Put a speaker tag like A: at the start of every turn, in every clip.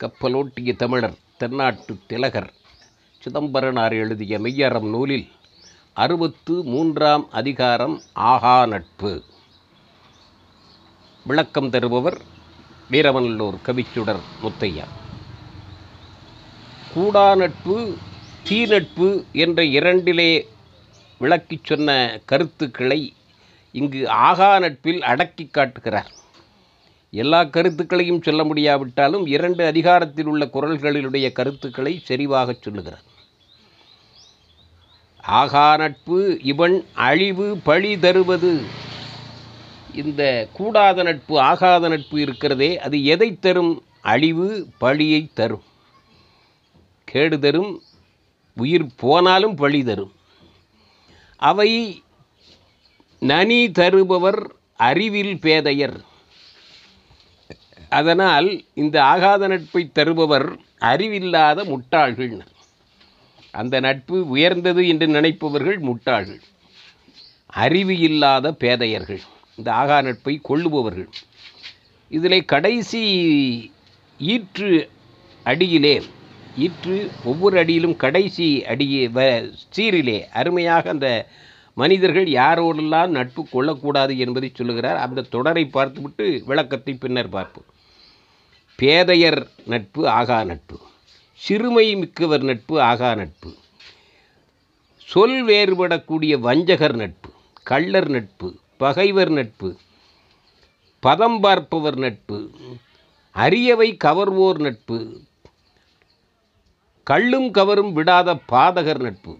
A: கப்பலோட்டிய தமிழர் தென்னாட்டு திலகர் சிதம்பரனார் எழுதிய மெய்யறம் நூலில் அறுபத்து மூன்றாம் அதிகாரம் ஆகா நட்பு. விளக்கம் தருபவர் வீரவநல்லூர் கவிச்சுடர் முத்தையா. கூடா நட்பு தீ நட்பு என்ற இரண்டிலே விளக்கிச் சொன்ன கருத்துக்களை இங்கு ஆகா நட்பில் அடக்கி காட்டுகிறார். எல்லா கருத்துக்களையும் சொல்ல முடியாவிட்டாலும் இரண்டு அதிகாரத்தில் உள்ள குரல்களிலுடைய கருத்துக்களை செறிவாகச் சொல்லுகிறார் ஆகா நட்பு இவன் அழிவு பழி தருவது. இந்த கூடாத நட்பு ஆகாத நட்பு இருக்கிறதே அது எதை தரும்? அழிவு பழியை தரும். கேடு தரும் உயிர் போனாலும் பழி தரும். அவை நனி தருபவர் அறிவில் பேதையர். அதனால் இந்த ஆகாத நட்பை தருபவர் அறிவில்லாத முட்டாள்கள். அந்த நட்பு உயர்ந்தது என்று நினைப்பவர்கள் முட்டாள்கள். அறிவு இல்லாத பேதையர்கள். இந்த ஆகா நட்பை கொள்ளுபவர்கள். இதில் கடைசி ஈற்று அடியிலே ஈற்று ஒவ்வொரு அடியிலும் கடைசி அடியே வ சீரிலே அருமையாக அந்த மனிதர்கள் யாரோடெல்லாம் நட்பு கொள்ளக்கூடாது என்பதை சொல்லுகிறார். அந்த தொடரை பார்த்துவிட்டு விளக்கத்தை பின்னர் பார்ப்போம். பேதையர் நட்பு ஆகா நட்பு. சிறுமை மிக்கவர் நட்பு ஆகா நட்பு. சொல் வேறுபடக்கூடிய வஞ்சகர் நட்பு கள்ளர் நட்பு பகைவர் நட்பு. பதம் பார்ப்பவர் நட்பு அரியவை கவர்வோர் நட்பு. கள்ளும் கவரும் விடாத பாதகர் நட்பு.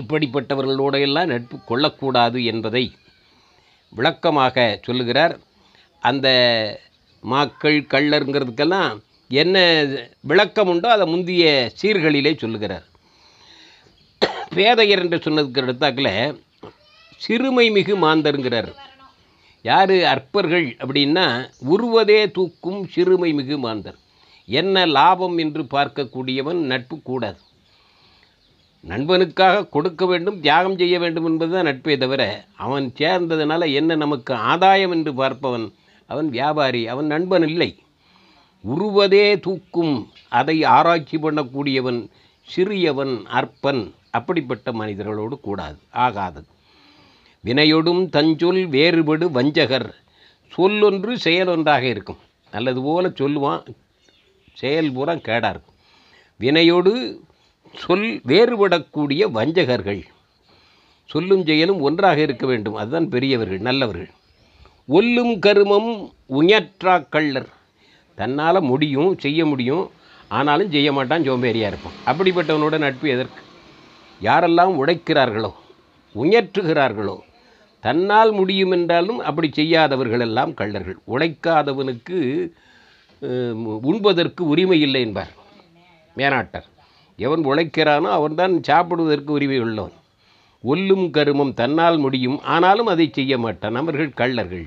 A: இப்படிப்பட்டவர்களோடையெல்லாம் நட்பு கொள்ளக்கூடாது என்பதை விளக்கமாக சொல்லுகிறார் அந்த மாக்கள் கள்ளருங்கிறதுக்கெல்லாம் என்ன விளக்கம் உண்டோ அதை முந்திய சீர்களிலே சொல்லுகிறார். பேதையர் என்று சொன்னதுக்கு எடுத்தாக்கில் சிறுமை மிகு மாந்தருங்கிறார். யார்? அற்பர்கள் அப்படின்னா உருவதே தூக்கும் சிறுமை மிகு மாந்தர். என்ன லாபம் என்று பார்க்கக்கூடியவன் நட்பு கூடாது. நண்பனுக்காக கொடுக்க வேண்டும் தியாகம் செய்ய வேண்டும் என்பதுதான் நட்பே தவிர அவன் சேர்ந்ததுனால என்ன நமக்கு ஆதாயம் என்று பார்ப்பவன் அவன் வியாபாரி அவன் நண்பன் இல்லை. உருவதே தூக்கும் அதை ஆராய்ச்சி பண்ணக்கூடியவன் சிறியவன் அற்பன் அப்படிப்பட்ட மனிதர்களோடு கூடாது ஆகாதது வினையொடும் தஞ்சொல் வேறுபடு வஞ்சகர் சொல்லொன்று செயலொன்றாக இருக்கும். நல்லது போல சொல்லுவான் செயல் பூரா கேடாக இருக்கும். வினையோடு சொல் வேறுபடக்கூடிய வஞ்சகர்கள் சொல்லும் செயலும் ஒன்றாக இருக்க வேண்டும். அதுதான் பெரியவர்கள் நல்லவர்கள். ஒல்லும் கருமம் உயற்றா கள்ளர். தன்னால் முடியும் செய்ய முடியும். ஆனாலும் செய்ய மாட்டான் சோம்பேறியாக இருப்பான். அப்படிப்பட்டவனோட நட்பு எதற்கு? யாரெல்லாம் உழைக்கிறார்களோ உயற்றுகிறார்களோ தன்னால் முடியும் என்றாலும் அப்படி செய்யாதவர்களெல்லாம் கள்ளர்கள். உழைக்காதவனுக்கு உண்பதற்கு உரிமை இல்லை என்பார். மேனாட்டர். எவன் உழைக்கிறானோ அவன்தான் சாப்பிடுவதற்கு உரிமை உள்ளவன். ஒல்லும் கருமம் தன்னால் முடியும் ஆனாலும் அதை செய்ய மாட்டான். அவர்கள் கள்ளர்கள்.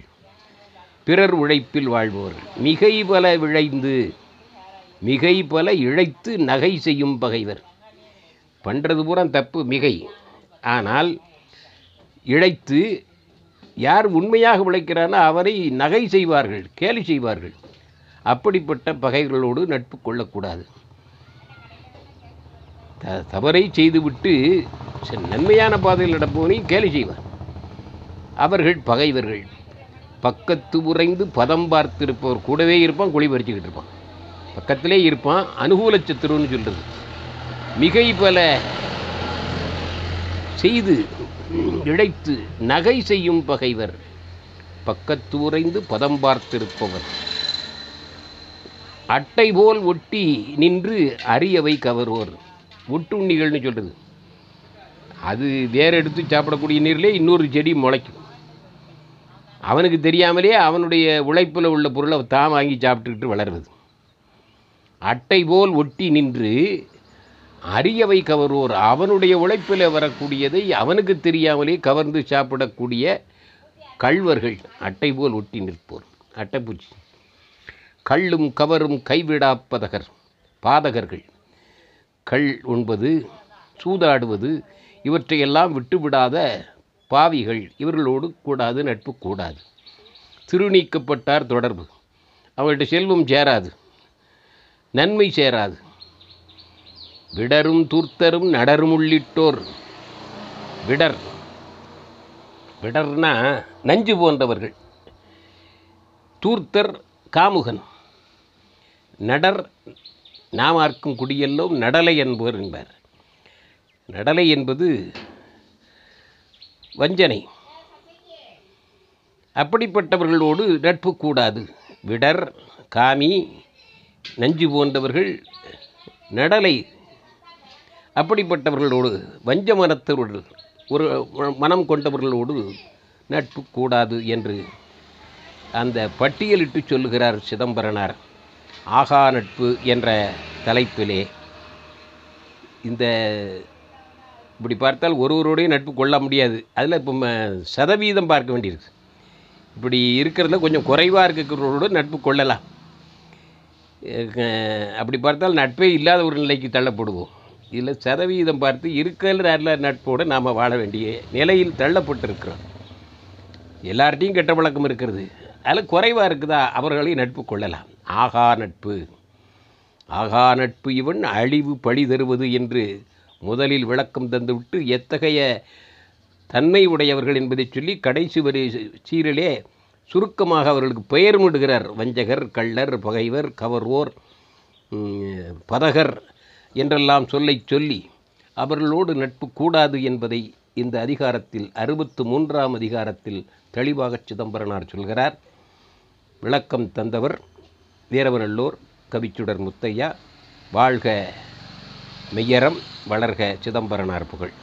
A: பிறர் உழைப்பில் வாழ்பவர்கள். மிகை பல விழைந்து மிகை பல இழைத்து நகை செய்யும் பகைவர். பண்ணுறது பூரா தப்பு மிகை. ஆனால் இழைத்து யார் உண்மையாக உழைக்கிறானோ அவரை நகை செய்வார்கள் கேலி செய்வார்கள். அப்படிப்பட்ட பகைகளோடு நட்பு கொள்ளக்கூடாது. த தவறை செய்துவிட்டு நன்மையான பாதையில் நடப்பவனையும் கேலி செய்வார் அவர்கள் பகைவர்கள். பக்கத்து உறைந்து பதம் பார்த்திருப்பவர் கூடவே இருப்பான் குழி பறிச்சுக்கிட்டு இருப்பான். பக்கத்திலே இருப்பான் அனுகூல சத்துருன்னு சொல்கிறது மிகை பல செய்து இழைத்து நகை செய்யும் பகைவர். பக்கத்து உறைந்து பதம் பார்த்திருப்பவர். அட்டை போல் ஒட்டி நின்று அரியவை கவர்வோர். ஒட்டுண்ணிகள்னு சொல்கிறது அது வேற எடுத்து சாப்பிடக்கூடிய நீர்லேயே இன்னொரு செடி முளைக்கும். அவனுக்கு தெரியாமலே அவனுடைய உழைப்பில் உள்ள பொருளை தான் வாங்கி சாப்பிட்டுக்கிட்டு வளருது அட்டை போல் ஒட்டி நின்று அரியவை கவர்வோர் அவனுடைய உழைப்பில் வரக்கூடியதை அவனுக்கு தெரியாமலே கவர்ந்து சாப்பிடக்கூடிய கள்வர்கள் அட்டை போல் ஒட்டி நிற்போர். அட்டைப்பூச்சி. கள்ளும் கவரும் கைவிடாப்பதகர் பாதகர்கள். கள் உண்பது சூதாடுவது இவற்றையெல்லாம் விட்டுவிடாத பாவிகள் இவர்களோடு கூடாது நட்பு கூடாது. திருநீக்கப்பட்டார் தொடர்பு. அவர்கள்ட்ட செல்வம் சேராது. நன்மை சேராது. விடரும் தூர்த்தரும் நடரும் உள்ளிட்டோர். விடர். விடர்னா நஞ்சு போன்றவர்கள். தூர்த்தர் காமுகன். நடர் நாமார்க்கும் குடியெல்லோம் நடலை என்பவர் என்பார். நடலை என்பது வஞ்சனை. அப்படிப்பட்டவர்களோடு நட்பு கூடாது. விடர் காமி நஞ்சு போன்றவர்கள் நடலை. அப்படிப்பட்டவர்களோடு வஞ்ச மனத்தவர்கள் ஒரு மனம் கொண்டவர்களோடு நட்பு கூடாது என்று அந்த பட்டியலிட்டு சொல்லுகிறார் சிதம்பரனார். ஆகா நட்பு என்ற தலைப்பிலே இந்த இப்படி பார்த்தால் ஒருவரோடையும் நட்பு கொள்ள முடியாது. அதில் இப்போ சதவீதம் பார்க்க வேண்டியிருக்கு. இப்படி இருக்கிறதுல கொஞ்சம் குறைவாக இருக்கிறவரோடு நட்பு கொள்ளலாம். அப்படி பார்த்தால் நட்பே இல்லாத ஒரு நிலைக்கு தள்ளப்படுவோம். இதில் சதவீதம் பார்த்து இருக்கிற நட்போடு நாம் வாழ வேண்டிய நிலையில் தள்ளப்பட்டிருக்கிறோம். எல்லார்ட்டையும் கெட்ட பழக்கம் இருக்கிறது. அதில் குறைவாக இருக்குதா? அவர்களையும் நட்பு கொள்ளலாம். ஆகா நட்பு. ஆகா நட்பு இவன் அழிவு பழி தருவது என்று முதலில் விளக்கம் தந்துவிட்டு எத்தகைய தன்மை உடையவர்கள் என்பதை சொல்லி கடைசி வரி சீரிலே சுருக்கமாக அவர்களுக்கு பெயர்மிடுகிறார் வஞ்சகர் கள்ளர் பகைவர் கவர்வோர் பதகர் என்றெல்லாம் சொல்லைச் சொல்லி அவர்களோடு நட்பு கூடாது என்பதை இந்த அதிகாரத்தில் அறுபத்து மூன்றாம் அதிகாரத்தில் தெளிவாக சிதம்பரனார் சொல்கிறார். விளக்கம் தந்தவர் வீரவநல்லூர் கவிச்சுடர் முத்தையா வாழ்க மெய்யரம் வளர்க சிதம்பரனார் புகழ்.